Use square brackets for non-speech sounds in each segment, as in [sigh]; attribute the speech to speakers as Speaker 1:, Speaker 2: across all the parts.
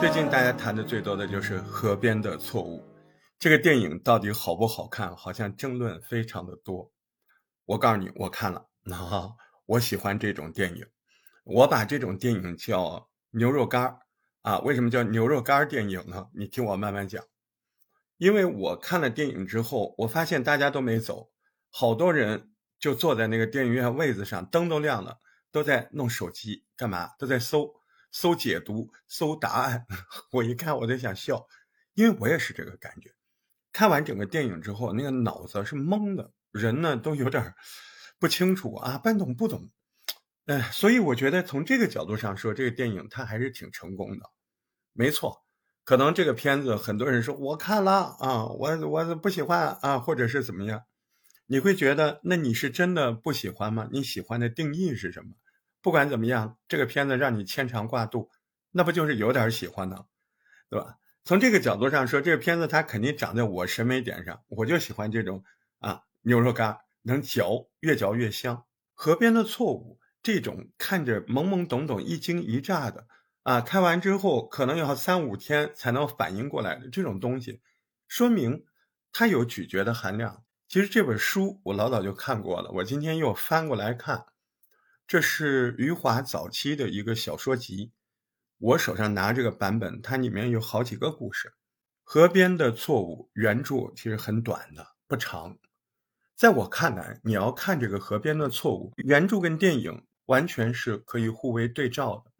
Speaker 1: 最近大家谈的最多的就是《河边的错误》这个电影到底好不好看，好像争论非常的多。我告诉你，我看了，那我喜欢这种电影，我把这种电影叫牛肉干啊。为什么叫牛肉干电影呢？你听我慢慢讲。因为我看了电影之后，我发现大家都没走，好多人就坐在那个电影院位子上，灯都亮了，都在弄手机干嘛？都在搜。搜解读，搜答案，[laughs] 我一看我就想笑，因为我也是这个感觉。看完整个电影之后，那个脑子是懵的，人呢都有点不清楚啊，半懂不懂。哎，所以我觉得从这个角度上说，这个电影它还是挺成功的。没错，可能这个片子很多人说我看了啊，我我不喜欢啊，或者是怎么样，你会觉得那你是真的不喜欢吗？你喜欢的定义是什么？不管怎么样，这个片子让你牵肠挂肚，那不就是有点喜欢呢，对吧？从这个角度上说，这个片子它肯定长在我审美点上，我就喜欢这种啊牛肉干能嚼，越嚼越香。河边的错误，这种看着懵懵懂懂、一惊一乍的啊，看完之后可能要三五天才能反应过来的这种东西，说明它有咀嚼的含量。其实这本书我老早就看过了，我今天又翻过来看。这是余华早期的一个小说集，我手上拿这个版本，它里面有好几个故事。河边的错误原著其实很短的，不长。在我看来，你要看这个河边的错误，原著跟电影完全是可以互为对照的。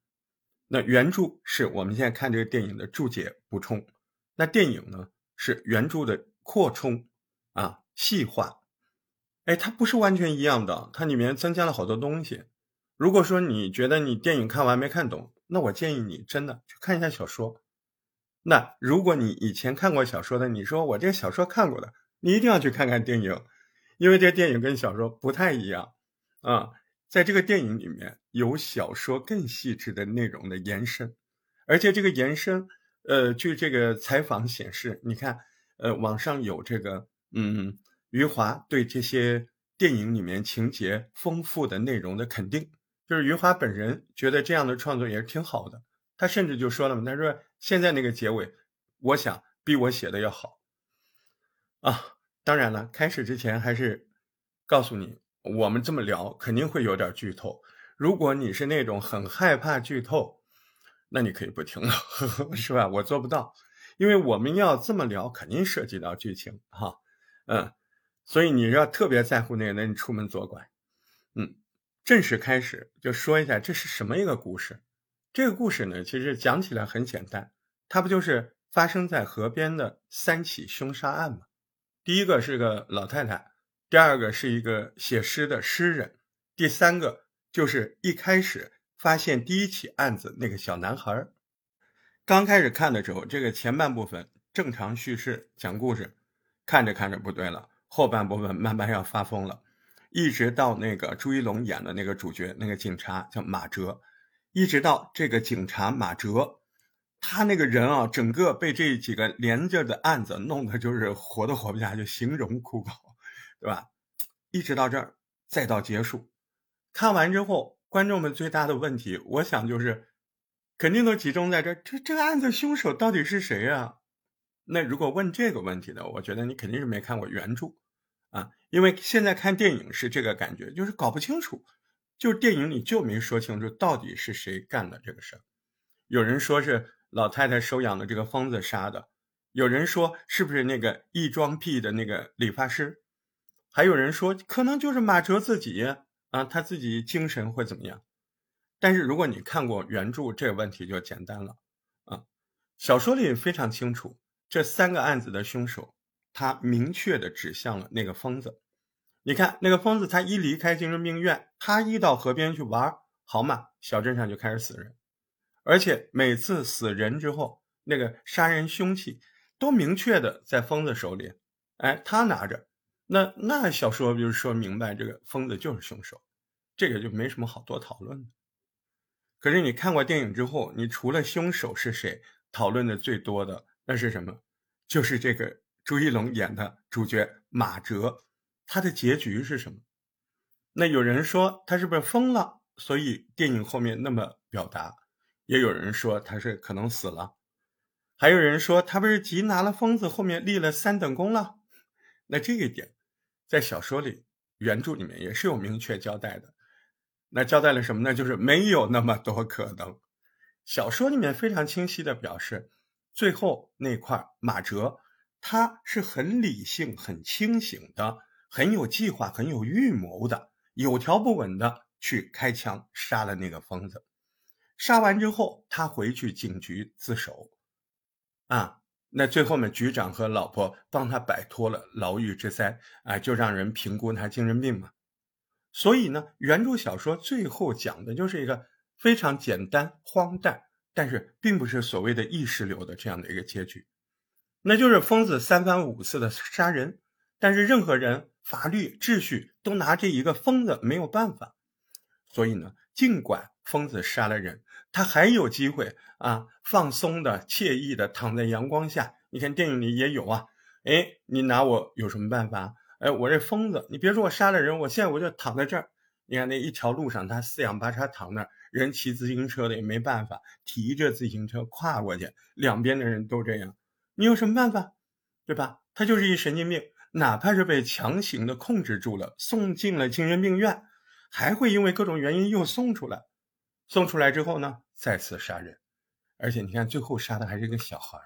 Speaker 1: 那原著是我们现在看这个电影的注解补充，那电影呢是原著的扩充啊细化。哎，它不是完全一样的，它里面增加了好多东西。如果说你觉得你电影看完没看懂，那我建议你真的去看一下小说。那如果你以前看过小说的，你说我这个小说看过的，你一定要去看看电影，因为这个电影跟小说不太一样啊。在这个电影里面有小说更细致的内容的延伸，而且这个延伸，呃，据这个采访显示，你看，呃，网上有这个，嗯，余华对这些电影里面情节丰富的内容的肯定。就是余华本人觉得这样的创作也是挺好的，他甚至就说了嘛，他说现在那个结尾，我想比我写的要好，啊，当然了，开始之前还是告诉你，我们这么聊肯定会有点剧透，如果你是那种很害怕剧透，那你可以不听了，[laughs] 是吧？我做不到，因为我们要这么聊，肯定涉及到剧情哈，嗯，所以你要特别在乎那个，那你出门左拐，嗯。正式开始就说一下这是什么一个故事。这个故事呢，其实讲起来很简单，它不就是发生在河边的三起凶杀案吗？第一个是个老太太，第二个是一个写诗的诗人，第三个就是一开始发现第一起案子那个小男孩。刚开始看的时候，这个前半部分正常叙事讲故事，看着看着不对了，后半部分慢慢要发疯了。一直到那个朱一龙演的那个主角，那个警察叫马哲，一直到这个警察马哲，他那个人啊，整个被这几个连着的案子弄得就是活都活不下去，形容枯槁，对吧？一直到这儿，再到结束，看完之后，观众们最大的问题，我想就是，肯定都集中在这，这这个案子凶手到底是谁啊？那如果问这个问题的，我觉得你肯定是没看过原著。啊，因为现在看电影是这个感觉，就是搞不清楚，就电影里就没说清楚到底是谁干的这个事儿。有人说是老太太收养的这个疯子杀的，有人说是不是那个异装癖的那个理发师，还有人说可能就是马哲自己啊，他自己精神会怎么样。但是如果你看过原著，这个问题就简单了啊。小说里非常清楚，这三个案子的凶手。他明确的指向了那个疯子，你看那个疯子，他一离开精神病院，他一到河边去玩，好嘛，小镇上就开始死人，而且每次死人之后，那个杀人凶器都明确的在疯子手里，哎，他拿着，那那小说就是说明白，这个疯子就是凶手，这个就没什么好多讨论的。可是你看过电影之后，你除了凶手是谁，讨论的最多的那是什么？就是这个。朱一龙演的主角马哲，他的结局是什么？那有人说他是不是疯了？所以电影后面那么表达，也有人说他是可能死了，还有人说他不是急拿了疯子后面立了三等功了？那这一点，在小说里原著里面也是有明确交代的。那交代了什么呢？就是没有那么多可能。小说里面非常清晰的表示，最后那块马哲他是很理性、很清醒的，很有计划、很有预谋的，有条不紊的去开枪杀了那个疯子。杀完之后，他回去警局自首。啊，那最后呢，局长和老婆帮他摆脱了牢狱之灾，啊，就让人评估他精神病嘛。所以呢，原著小说最后讲的就是一个。非常简单荒诞，但是并不是所谓的意识流的这样的一个结局，那就是疯子三番五次的杀人，但是任何人法律秩序都拿这一个疯子没有办法，所以呢，尽管疯子杀了人，他还有机会啊，放松的、惬意的躺在阳光下。你看电影里也有啊，哎，你拿我有什么办法？哎，我这疯子，你别说我杀了人，我现在我就躺在这儿。你看那一条路上，他四仰八叉躺那儿。人骑自行车的也没办法，提着自行车跨过去，两边的人都这样，你有什么办法，对吧？他就是一神经病，哪怕是被强行的控制住了，送进了精神病院，还会因为各种原因又送出来，送出来之后呢，再次杀人，而且你看最后杀的还是一个小孩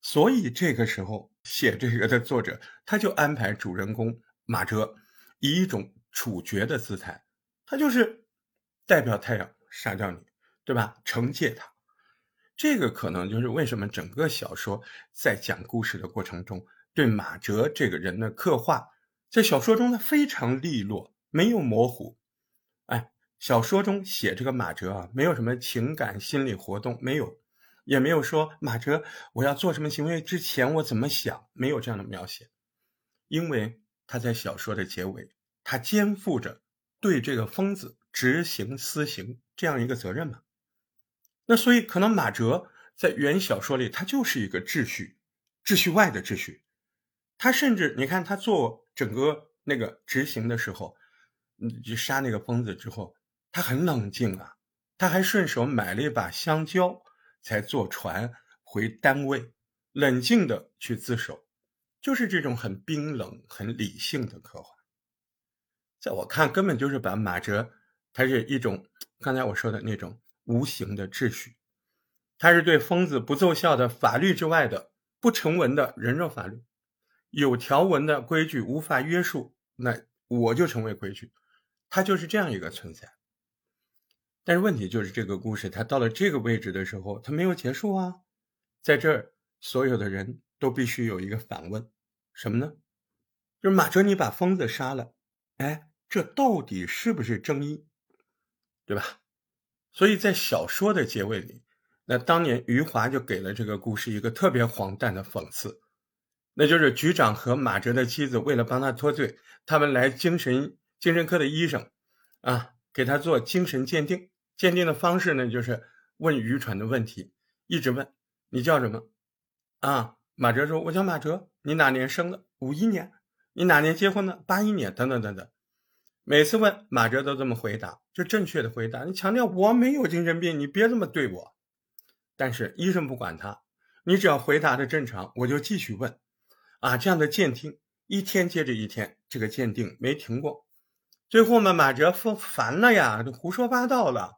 Speaker 1: 所以这个时候写这个的作者，他就安排主人公马哲以一种处决的姿态，他就是。代表太阳杀掉你，对吧？惩戒他，这个可能就是为什么整个小说在讲故事的过程中，对马哲这个人的刻画，在小说中呢非常利落，没有模糊。哎，小说中写这个马哲啊，没有什么情感心理活动，没有，也没有说马哲我要做什么行为之前我怎么想，没有这样的描写，因为他在小说的结尾，他肩负着对这个疯子。执行私刑这样一个责任嘛？那所以可能马哲在原小说里，他就是一个秩序，秩序外的秩序。他甚至你看他做整个那个执行的时候，嗯，就杀那个疯子之后，他很冷静啊，他还顺手买了一把香蕉，才坐船回单位，冷静的去自首，就是这种很冰冷、很理性的刻画。在我看，根本就是把马哲。他是一种刚才我说的那种无形的秩序，它是对疯子不奏效的法律之外的不成文的人肉法律，有条文的规矩无法约束，那我就成为规矩，它就是这样一个存在。但是问题就是这个故事它到了这个位置的时候，它没有结束啊，在这儿所有的人都必须有一个反问，什么呢？就是马哲你把疯子杀了，哎，这到底是不是正义？对吧？所以在小说的结尾里，那当年余华就给了这个故事一个特别荒诞的讽刺，那就是局长和马哲的妻子为了帮他脱罪，他们来精神精神科的医生啊，给他做精神鉴定。鉴定的方式呢，就是问愚蠢的问题，一直问你叫什么啊？马哲说：“我叫马哲。”你哪年生的？五一年。你哪年结婚的？八一年。等等等等。每次问马哲都这么回答，就正确的回答。你强调我没有精神病，你别这么对我。但是医生不管他，你只要回答的正常，我就继续问。啊，这样的鉴定一天接着一天，这个鉴定没停过。最后嘛，马哲烦烦了呀，都胡说八道了。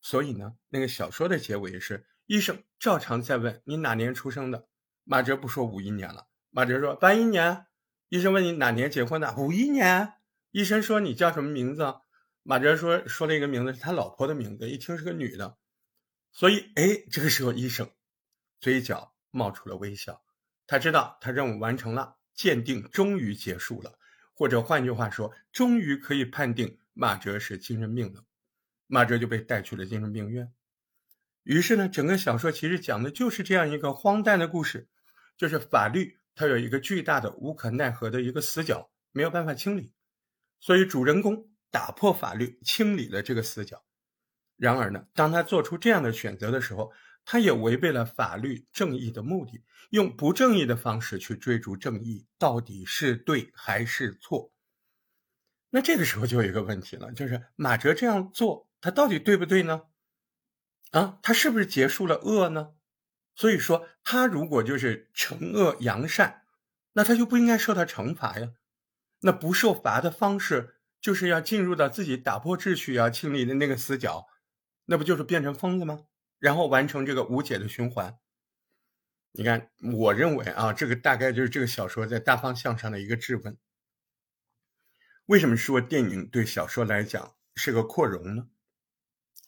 Speaker 1: 所以呢，那个小说的结尾是医生照常在问你哪年出生的。马哲不说五一年了，马哲说八一年。医生问你哪年结婚的？五一年。医生说：“你叫什么名字？”马哲说：“说了一个名字，是他老婆的名字。一听是个女的，所以，哎，这个时候医生嘴角冒出了微笑。他知道他任务完成了，鉴定终于结束了，或者换句话说，终于可以判定马哲是精神病了。马哲就被带去了精神病院。于是呢，整个小说其实讲的就是这样一个荒诞的故事，就是法律它有一个巨大的无可奈何的一个死角，没有办法清理。”所以，主人公打破法律，清理了这个死角。然而呢，当他做出这样的选择的时候，他也违背了法律正义的目的，用不正义的方式去追逐正义，到底是对还是错？那这个时候就有一个问题了，就是马哲这样做，他到底对不对呢？啊，他是不是结束了恶呢？所以说，他如果就是惩恶扬善，那他就不应该受到惩罚呀。那不受罚的方式，就是要进入到自己打破秩序要清理的那个死角，那不就是变成疯子吗？然后完成这个无解的循环。你看，我认为啊，这个大概就是这个小说在大方向上的一个质问。为什么说电影对小说来讲是个扩容呢？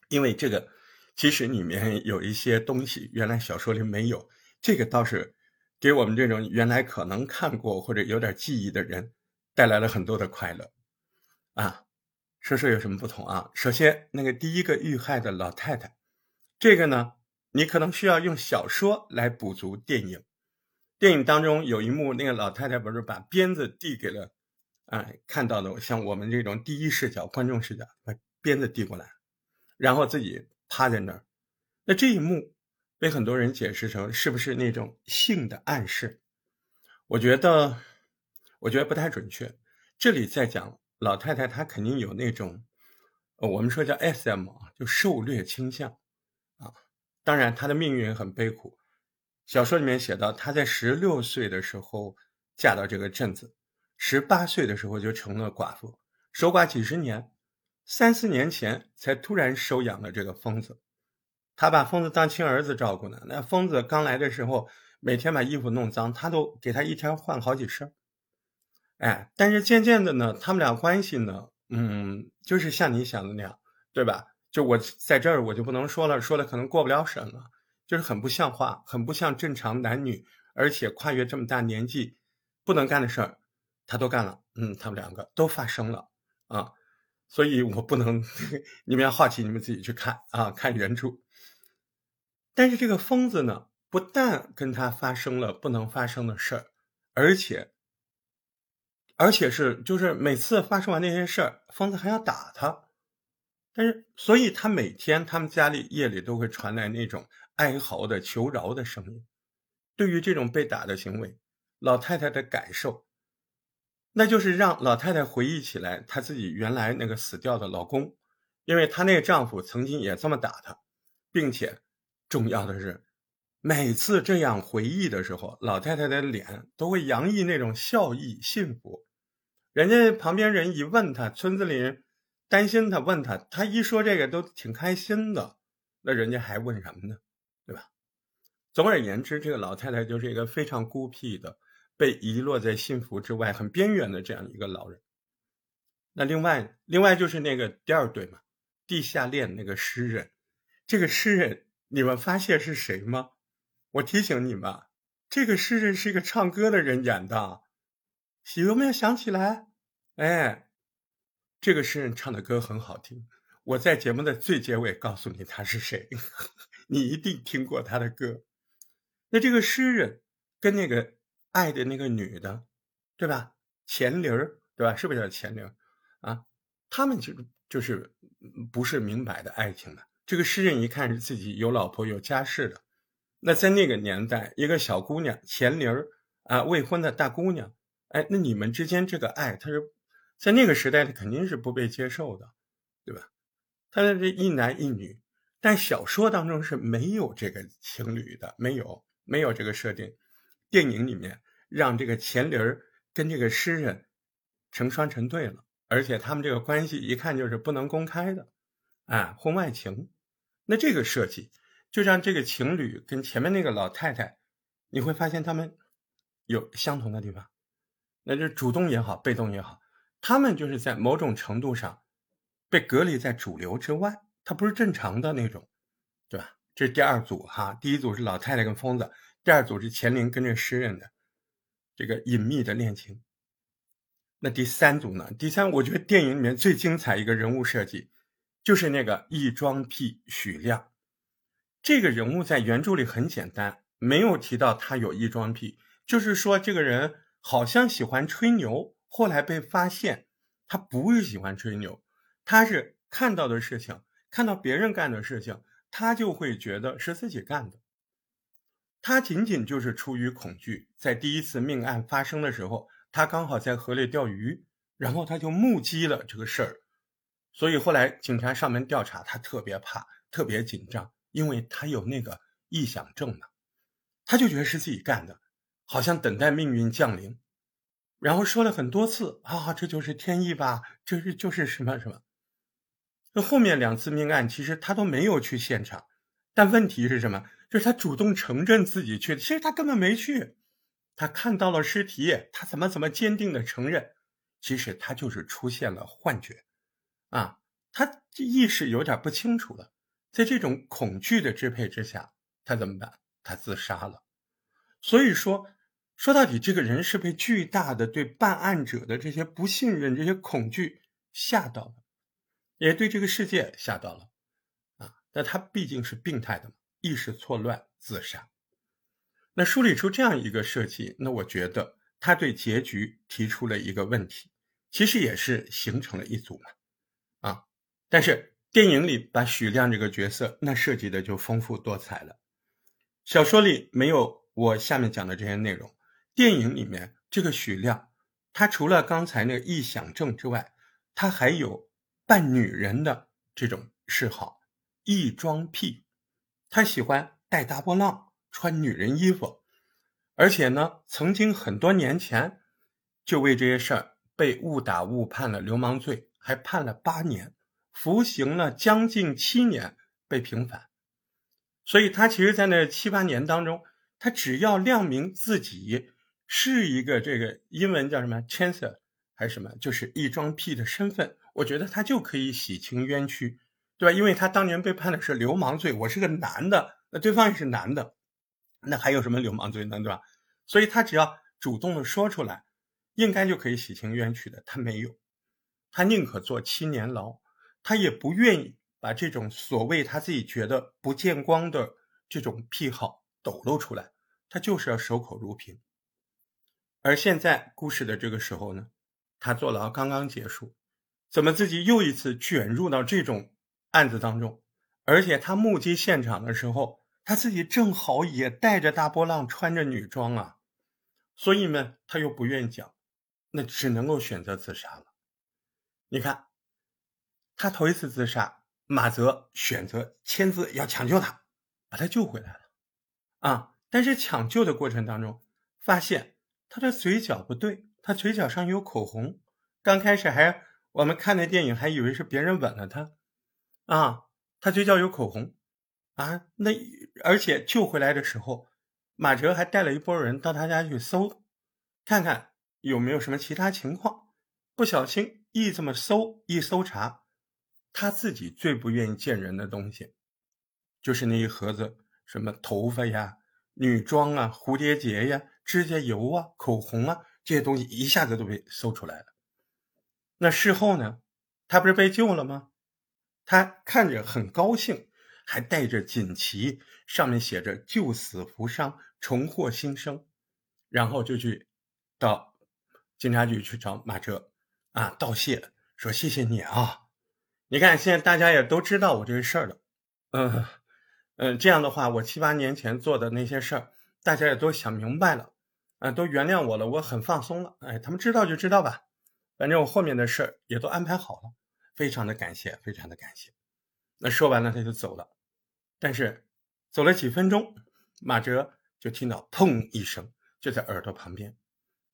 Speaker 1: 因为这个其实里面有一些东西原来小说里没有，这个倒是给我们这种原来可能看过或者有点记忆的人带来了很多的快乐啊。说说有什么不同啊？首先，那个第一个遇害的老太太，这个呢。你可能需要用小说来补足电影。电影当中有一幕，那个老太太不是把鞭子递给了，哎，看到的像我们这种第一视角、观众视角，把鞭子递过来，然后自己趴在那儿。那这一幕被很多人解释成是不是那种性的暗示？我觉得，我觉得不太准确。这里在讲老太太，她肯定有那种，呃，我们说叫 SM 啊，就受虐倾向。啊当然，她的命运很悲苦。小说里面写到，她在十六岁的时候嫁到这个镇子，十八岁的时候就成了寡妇，守寡几十年，三四年前才突然收养了这个疯子。她把疯子当亲儿子照顾呢。那疯子刚来的时候，每天把衣服弄脏，她都给他一天换好几身。哎，但是渐渐的呢，他们俩关系呢，嗯，就是像你想的那样，对吧？就我在这儿，我就不能说了，说了可能过不了审了，就是很不像话，很不像正常男女，而且跨越这么大年纪，不能干的事儿，他都干了，嗯，他们两个都发生了啊，所以我不能，[laughs] 你们要好奇，你们自己去看啊，看原著。但是这个疯子呢，不但跟他发生了不能发生的事儿，而且，而且是就是每次发生完那些事儿，疯子还要打他。但是，所以他每天他们家里夜里都会传来那种哀嚎的求饶的声音。对于这种被打的行为，老太太的感受，那就是让老太太回忆起来她自己原来那个死掉的老公，因为她那个丈夫曾经也这么打她，并且重要的是，每次这样回忆的时候，老太太的脸都会洋溢那种笑意、幸福。人家旁边人一问他，村子里人。担心他问他，他一说这个都挺开心的，那人家还问什么呢？对吧？总而言之，这个老太太就是一个非常孤僻的，被遗落在幸福之外、很边缘的这样一个老人。那另外，另外就是那个第二对嘛，地下恋那个诗人，这个诗人你们发现是谁吗？我提醒你们，这个诗人是一个唱歌的人演的，有没有想起来？哎。这个诗人唱的歌很好听，我在节目的最结尾告诉你他是谁，[laughs] 你一定听过他的歌。那这个诗人跟那个爱的那个女的，对吧？钱玲儿，对吧？是不是叫钱玲啊？他们就就是不是明摆的爱情的。这个诗人一看是自己有老婆有家室的，那在那个年代，一个小姑娘钱玲儿啊，未婚的大姑娘，哎，那你们之间这个爱，他是。在那个时代，他肯定是不被接受的，对吧？他的这一男一女，但小说当中是没有这个情侣的，没有，没有这个设定。电影里面让这个钱玲儿跟这个诗人成双成对了，而且他们这个关系一看就是不能公开的，啊，婚外情。那这个设计就让这个情侣跟前面那个老太太，你会发现他们有相同的地方，那就主动也好，被动也好。他们就是在某种程度上被隔离在主流之外，他不是正常的那种，对吧？这是第二组哈，第一组是老太太跟疯子，第二组是钱玲跟着诗人的这个隐秘的恋情。那第三组呢？第三，我觉得电影里面最精彩一个人物设计，就是那个异装癖许亮。这个人物在原著里很简单，没有提到他有异装癖，就是说这个人好像喜欢吹牛。后来被发现，他不是喜欢吹牛，他是看到的事情，看到别人干的事情，他就会觉得是自己干的。他仅仅就是出于恐惧，在第一次命案发生的时候，他刚好在河里钓鱼，然后他就目击了这个事儿，所以后来警察上门调查，他特别怕，特别紧张，因为他有那个臆想症嘛，他就觉得是自己干的，好像等待命运降临，然后说了很多次啊，这就是天意吧，这是就是什么什么。那后面两次命案，其实他都没有去现场，但问题是什么？就是他主动承认自己去，其实他根本没去。他看到了尸体，他怎么怎么坚定的承认，其实他就是出现了幻觉，啊，他意识有点不清楚了。在这种恐惧的支配之下，他怎么办？他自杀了。所以说，说到底，这个人是被巨大的对办案者的这些不信任、这些恐惧吓到了。也对这个世界吓到了，啊，那他毕竟是病态的嘛，意识错乱自杀。那梳理出这样一个设计，那我觉得他对结局提出了一个问题，其实也是形成了一组嘛，啊，但是电影里把许亮这个角色那设计的就丰富多彩了，小说里没有我下面讲的这些内容，电影里面这个许亮，他除了刚才那个臆想症之外，他还有。扮女人的这种嗜好，异装癖，他喜欢戴大波浪，穿女人衣服，而且呢，曾经很多年前就为这些事儿被误打误判了流氓罪，还判了八年，服刑了将近七年，被平反。所以他其实，在那七八年当中，他只要亮明自己是一个这个英文叫什么 chancer 还是什么，就是一桩癖的身份。我觉得他就可以洗清冤屈，对吧？因为他当年被判的是流氓罪，我是个男的，那对方也是男的，那还有什么流氓罪呢，对吧？所以他只要主动的说出来，应该就可以洗清冤屈的。他没有，他宁可坐七年牢，他也不愿意把这种所谓他自己觉得不见光的这种癖好抖露出来，他就是要守口如瓶。而现在故事的这个时候呢，他坐牢刚刚结束。怎么自己又一次卷入到这种案子当中？而且他目击现场的时候，他自己正好也带着大波浪，穿着女装啊，所以呢，他又不愿意讲，那只能够选择自杀了。你看，他头一次自杀，马泽选择签字要抢救他，把他救回来了啊！但是抢救的过程当中，发现他的嘴角不对，他嘴角上有口红，刚开始还。我们看那电影还以为是别人吻了他，啊，他嘴角有口红，啊，那而且救回来的时候，马哲还带了一波人到他家去搜，看看有没有什么其他情况。不小心一这么搜一搜查，他自己最不愿意见人的东西，就是那一盒子什么头发呀、女装啊、蝴蝶结呀、指甲油啊、口红啊这些东西，一下子都被搜出来了。那事后呢？他不是被救了吗？他看着很高兴，还带着锦旗，上面写着“救死扶伤，重获新生”，然后就去到警察局去找马哲啊道谢，说谢谢你啊！你看现在大家也都知道我这个事儿了，嗯嗯，这样的话，我七八年前做的那些事儿，大家也都想明白了，啊，都原谅我了，我很放松了。哎，他们知道就知道吧。反正我后面的事儿也都安排好了，非常的感谢，非常的感谢。那说完了他就走了，但是走了几分钟，马哲就听到砰一声，就在耳朵旁边，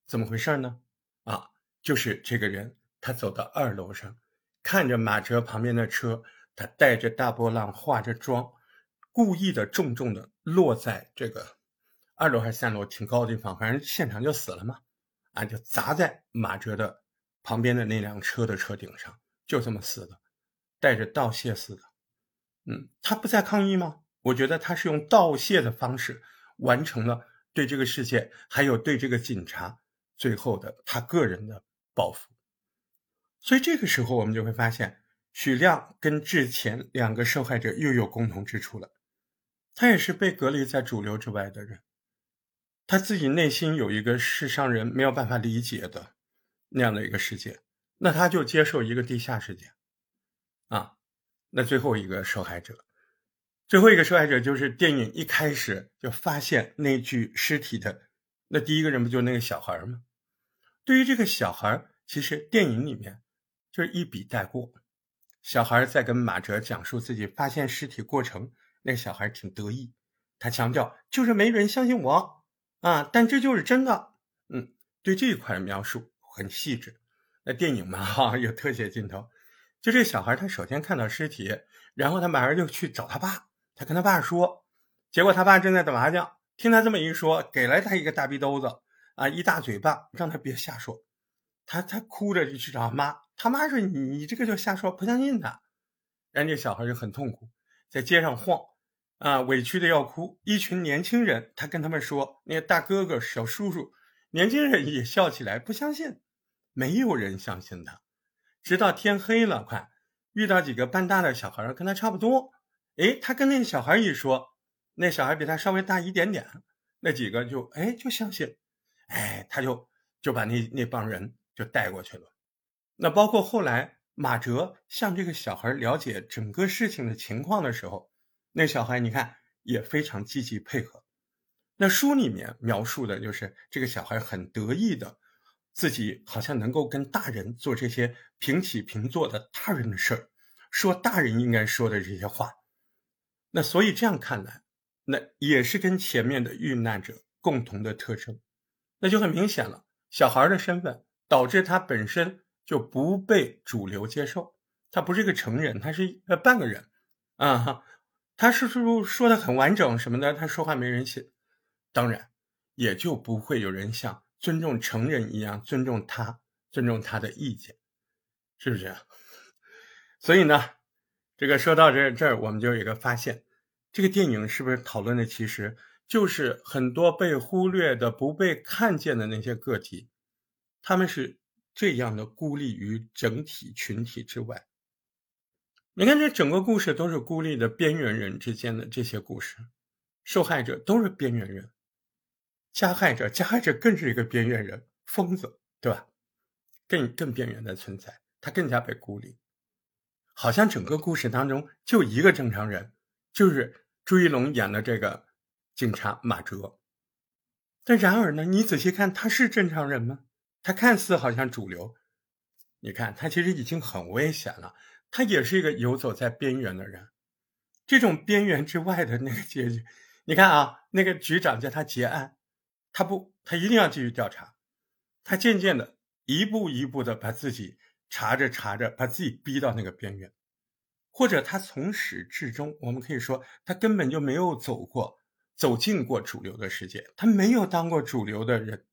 Speaker 1: 怎么回事呢？啊，就是这个人，他走到二楼上，看着马哲旁边的车，他带着大波浪，化着妆，故意的重重的落在这个二楼还是三楼挺高的地方，反正现场就死了嘛，啊，就砸在马哲的。旁边的那辆车的车顶上，就这么死的，带着道谢似的。嗯，他不再抗议吗？我觉得他是用道谢的方式完成了对这个世界，还有对这个警察最后的他个人的报复。所以这个时候，我们就会发现，许亮跟之前两个受害者又有共同之处了。他也是被隔离在主流之外的人，他自己内心有一个世上人没有办法理解的。那样的一个世界，那他就接受一个地下世界，啊，那最后一个受害者，最后一个受害者就是电影一开始就发现那具尸体的那第一个人不就那个小孩吗？对于这个小孩，其实电影里面就是一笔带过。小孩在跟马哲讲述自己发现尸体过程，那个小孩挺得意，他强调就是没人相信我啊，但这就是真的。嗯，对这一块描述很细致。那电影嘛，哈，有特写镜头，就这小孩他首先看到尸体，然后他马上就去找他爸，他跟他爸说，结果他爸正在打麻将，听他这么一说，给了他一个大逼兜子啊，一大嘴巴，让他别瞎说。他他哭着就去找他妈，他妈说：“你你这个就瞎说，不相信他。”然后这小孩就很痛苦，在街上晃，啊，委屈的要哭。一群年轻人，他跟他们说：“那个大哥哥、小叔叔，年轻人也笑起来，不相信，没有人相信他。直到天黑了，快遇到几个半大的小孩，跟他差不多。哎，他跟那个小孩一说，那小孩比他稍微大一点点，那几个就哎就相信，哎，他就就把那那帮人。”就带过去了。那包括后来马哲向这个小孩了解整个事情的情况的时候，那小孩你看也非常积极配合。那书里面描述的就是这个小孩很得意的，自己好像能够跟大人做这些平起平坐的大人的事儿，说大人应该说的这些话。那所以这样看来，那也是跟前面的遇难者共同的特征。那就很明显了，小孩的身份。导致他本身就不被主流接受，他不是个成人，他是呃半个人，啊，他是说说的很完整什么的，他说话没人信，当然也就不会有人像尊重成人一样尊重他，尊重他的意见，是不是？[laughs] 所以呢，这个说到这这儿，我们就有一个发现，这个电影是不是讨论的其实就是很多被忽略的、不被看见的那些个体。他们是这样的孤立于整体群体之外。你看，这整个故事都是孤立的边缘人之间的这些故事，受害者都是边缘人，加害者加害者更是一个边缘人，疯子，对吧？更更边缘的存在，他更加被孤立。好像整个故事当中就一个正常人，就是朱一龙演的这个警察马哲。但然而呢，你仔细看，他是正常人吗？他看似好像主流，你看他其实已经很危险了。他也是一个游走在边缘的人，这种边缘之外的那个结局，你看啊，那个局长叫他结案，他不，他一定要继续调查。他渐渐的一步一步的把自己查着查着，把自己逼到那个边缘，或者他从始至终，我们可以说他根本就没有走过、走进过主流的世界，他没有当过主流的人，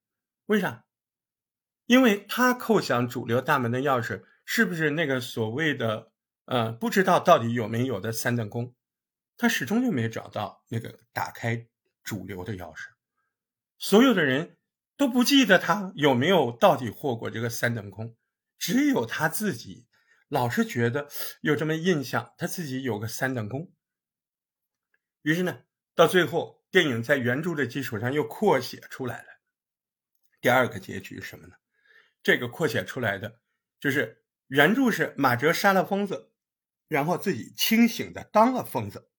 Speaker 1: 为啥？因为他叩响主流大门的钥匙，是不是那个所谓的呃，不知道到底有没有的三等功，他始终就没找到那个打开主流的钥匙。所有的人都不记得他有没有到底获过这个三等功，只有他自己老是觉得有这么印象，他自己有个三等功。于是呢，到最后电影在原著的基础上又扩写出来了。第二个结局是什么呢？这个扩写出来的就是原著是马哲杀了疯子，然后自己清醒的当了疯子。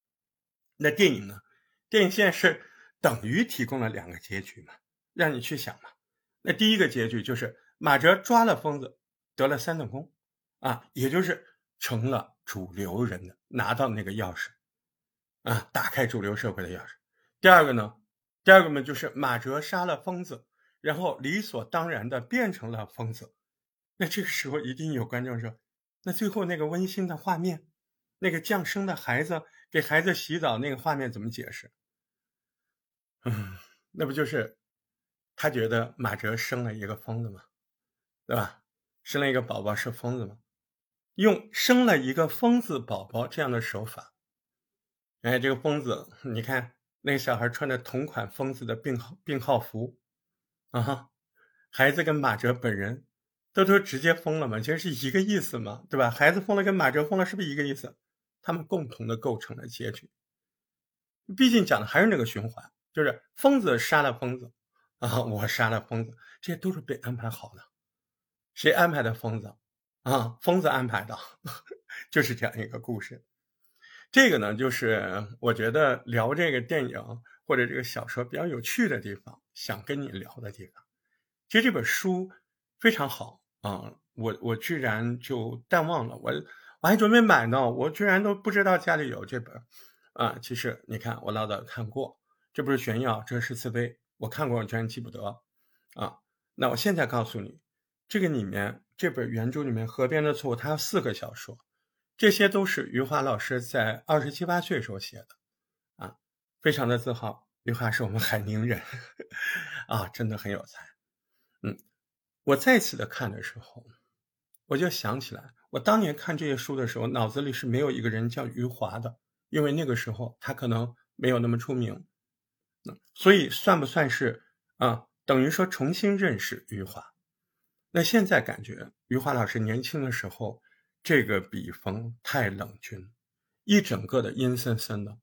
Speaker 1: 那电影呢？电影现在是等于提供了两个结局嘛，让你去想嘛。那第一个结局就是马哲抓了疯子，得了三等功，啊，也就是成了主流人的，拿到那个钥匙，啊，打开主流社会的钥匙。第二个呢？第二个嘛，就是马哲杀了疯子。然后理所当然的变成了疯子，那这个时候一定有观众说：“那最后那个温馨的画面，那个降生的孩子给孩子洗澡那个画面怎么解释？”嗯，那不就是他觉得马哲生了一个疯子吗？对吧？生了一个宝宝是疯子吗？用生了一个疯子宝宝这样的手法，哎，这个疯子，你看那个小孩穿着同款疯子的病号病号服。啊哈，孩子跟马哲本人都说直接疯了嘛？其实是一个意思嘛，对吧？孩子疯了跟马哲疯了是不是一个意思？他们共同的构成了结局。毕竟讲的还是那个循环，就是疯子杀了疯子啊，我杀了疯子，这些都是被安排好的。谁安排的疯子啊？疯子安排的，[laughs] 就是这样一个故事。这个呢，就是我觉得聊这个电影或者这个小说比较有趣的地方。想跟你聊的地方，其实这本书非常好啊，我我居然就淡忘了，我我还准备买呢，我居然都不知道家里有这本啊。其实你看，我老早看过，这不是炫耀，这是慈悲，我看过，我居然记不得啊。那我现在告诉你，这个里面这本原著里面《河边的错误》，它有四个小说，这些都是余华老师在二十七八岁时候写的啊，非常的自豪。余华是我们海宁人 [laughs] 啊，真的很有才。嗯，我再次的看的时候，我就想起来，我当年看这些书的时候，脑子里是没有一个人叫余华的，因为那个时候他可能没有那么出名。所以算不算是啊？等于说重新认识余华。那现在感觉余华老师年轻的时候，这个笔锋太冷峻，一整个的阴森森的，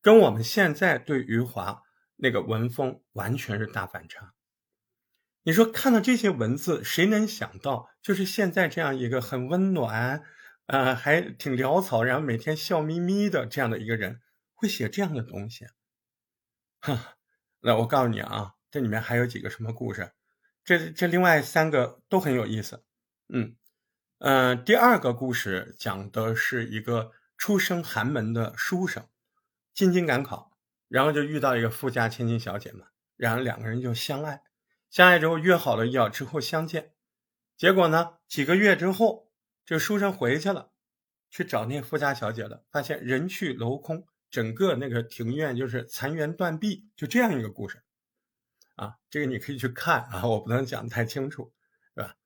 Speaker 1: 跟我们现在对余华。那个文风完全是大反差。你说看到这些文字，谁能想到，就是现在这样一个很温暖，呃，还挺潦草，然后每天笑眯眯的这样的一个人，会写这样的东西？哈，那我告诉你啊，这里面还有几个什么故事？这这另外三个都很有意思。嗯嗯，第二个故事讲的是一个出生寒门的书生，进京赶考。然后就遇到一个富家千金小姐嘛，然后两个人就相爱，相爱之后约好了要之后相见，结果呢几个月之后，这个书生回去了，去找那富家小姐了，发现人去楼空，整个那个庭院就是残垣断壁，就这样一个故事，啊，这个你可以去看啊，我不能讲的太清楚，对吧？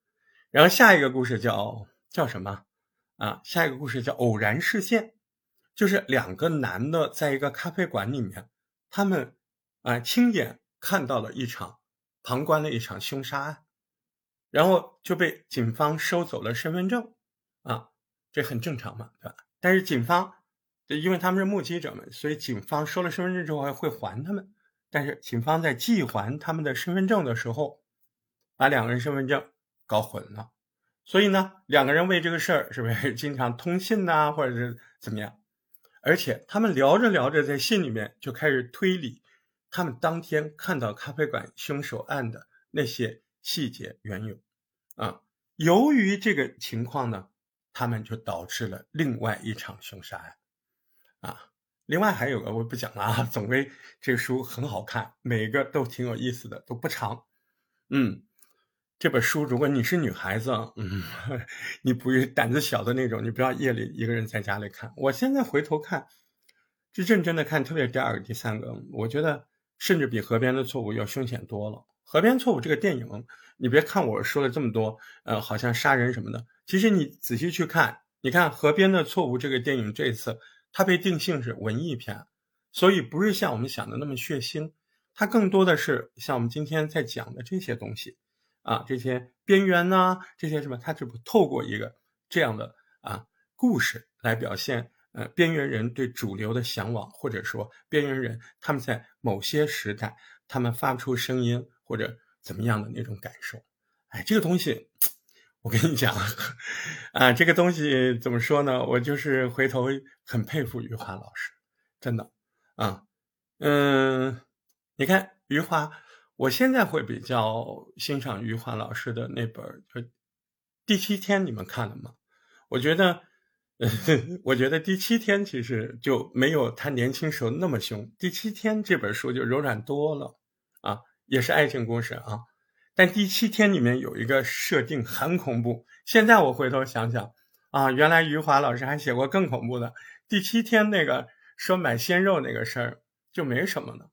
Speaker 1: 然后下一个故事叫叫什么啊？下一个故事叫偶然视线，就是两个男的在一个咖啡馆里面。他们啊，亲眼看到了一场，旁观了一场凶杀案，然后就被警方收走了身份证，啊，这很正常嘛，对吧？但是警方，因为他们是目击者们，所以警方收了身份证之后还会还他们。但是警方在寄还他们的身份证的时候，把两个人身份证搞混了，所以呢，两个人为这个事儿是不是经常通信呐，或者是怎么样？而且他们聊着聊着，在信里面就开始推理，他们当天看到咖啡馆凶手案的那些细节缘由，啊，由于这个情况呢，他们就导致了另外一场凶杀案，啊，另外还有个我不讲了啊，总归这个书很好看，每个都挺有意思的，都不长，嗯。这本书，如果你是女孩子，嗯，[laughs] 你不是胆子小的那种，你不要夜里一个人在家里看。我现在回头看，就认真的看，特别第二个、第三个，我觉得甚至比《河边的错误》要凶险多了。《河边错误》这个电影，你别看我说了这么多，呃，好像杀人什么的，其实你仔细去看，你看《河边的错误》这个电影，这次它被定性是文艺片，所以不是像我们想的那么血腥，它更多的是像我们今天在讲的这些东西。啊，这些边缘呐，这些什么，它只不透过一个这样的啊故事来表现，呃，边缘人对主流的向往，或者说边缘人他们在某些时代他们发不出声音或者怎么样的那种感受。哎，这个东西，我跟你讲，[laughs] 啊，这个东西怎么说呢？我就是回头很佩服余华老师，真的，啊，嗯，你看余华。我现在会比较欣赏余华老师的那本《第七天》，你们看了吗？我觉得，[laughs] 我觉得《第七天》其实就没有他年轻时候那么凶，《第七天》这本书就柔软多了啊，也是爱情故事啊。但《第七天》里面有一个设定很恐怖，现在我回头想想啊，原来余华老师还写过更恐怖的，《第七天》那个说买鲜肉那个事儿就没什么了。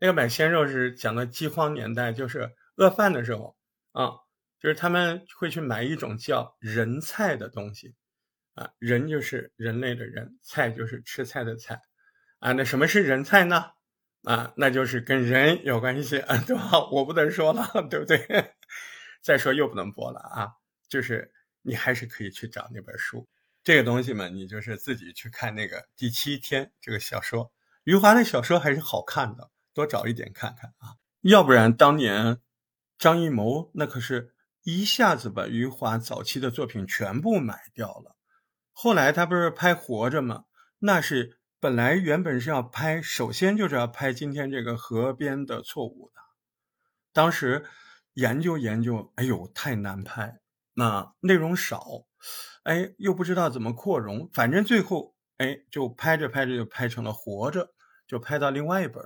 Speaker 1: 那个买鲜肉是讲的饥荒年代，就是饿饭的时候啊，就是他们会去买一种叫人菜的东西啊，人就是人类的人，菜就是吃菜的菜啊。那什么是人菜呢？啊，那就是跟人有关系啊，[laughs] 对吧？我不能说了，对不对？[laughs] 再说又不能播了啊。就是你还是可以去找那本书，这个东西嘛，你就是自己去看那个第七天这个小说，余华的小说还是好看的。多找一点看看啊，要不然当年张艺谋那可是一下子把余华早期的作品全部买掉了。后来他不是拍《活着》吗？那是本来原本是要拍，首先就是要拍今天这个河边的错误的。当时研究研究，哎呦，太难拍，那内容少，哎，又不知道怎么扩容，反正最后哎，就拍着拍着就拍成了《活着》，就拍到另外一本。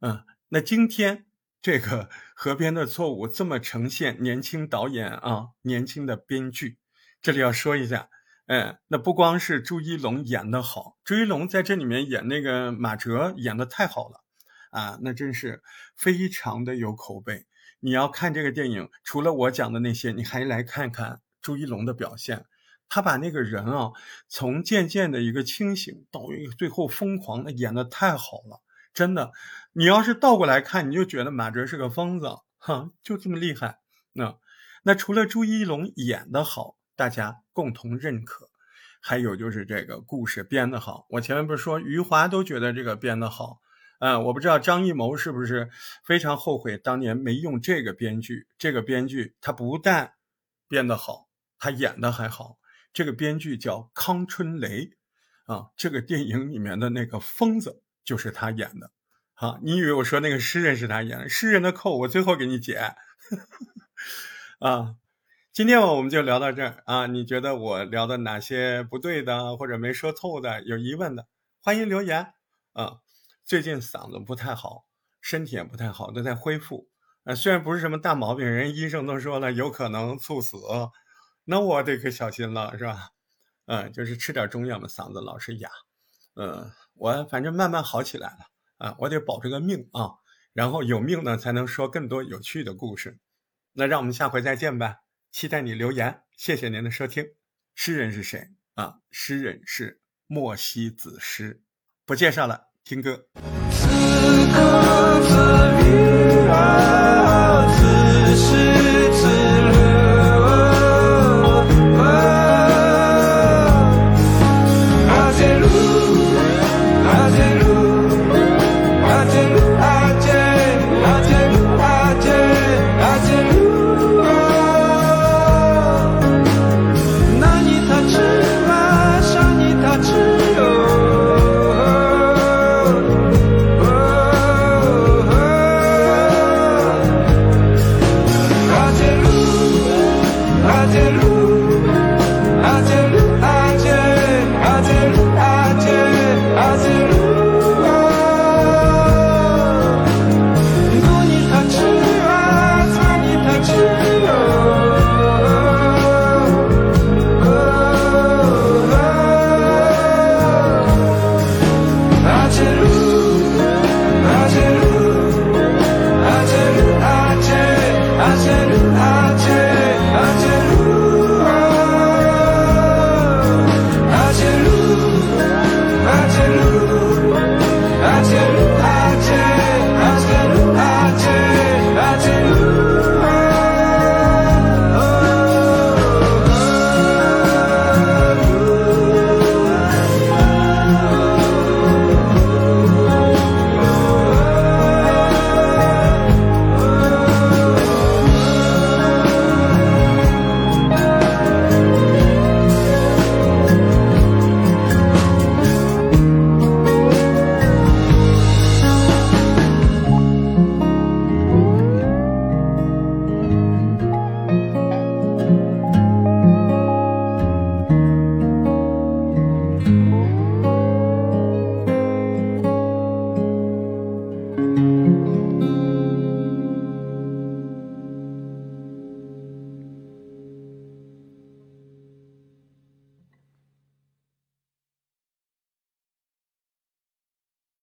Speaker 1: 嗯，那今天这个 [laughs]《河边的错误》这么呈现年轻导演啊，年轻的编剧，这里要说一下。哎，那不光是朱一龙演的好，朱一龙在这里面演那个马哲演的太好了，啊，那真是非常的有口碑。你要看这个电影，除了我讲的那些，你还来看看朱一龙的表现。他把那个人啊，从渐渐的一个清醒到最后疯狂的演的太好了，真的。你要是倒过来看，你就觉得马哲是个疯子，哈，就这么厉害。那那除了朱一龙演的好。大家共同认可，还有就是这个故事编得好。我前面不是说余华都觉得这个编得好，嗯，我不知道张艺谋是不是非常后悔当年没用这个编剧。这个编剧他不但编得好，他演的还好。这个编剧叫康春雷，啊，这个电影里面的那个疯子就是他演的。啊，你以为我说那个诗人是他演的？诗人的扣我最后给你解。[laughs] 啊。今天我们就聊到这儿啊！你觉得我聊的哪些不对的，或者没说透的，有疑问的，欢迎留言啊！最近嗓子不太好，身体也不太好，都在恢复啊。虽然不是什么大毛病，人医生都说了有可能猝死，那我得可小心了，是吧？嗯，就是吃点中药嘛，嗓子老是哑。嗯，我反正慢慢好起来了啊，我得保这个命啊，然后有命呢才能说更多有趣的故事。那让我们下回再见吧。期待你留言，谢谢您的收听。诗人是谁啊？诗人是莫西子诗，不介绍了，听歌。此刻这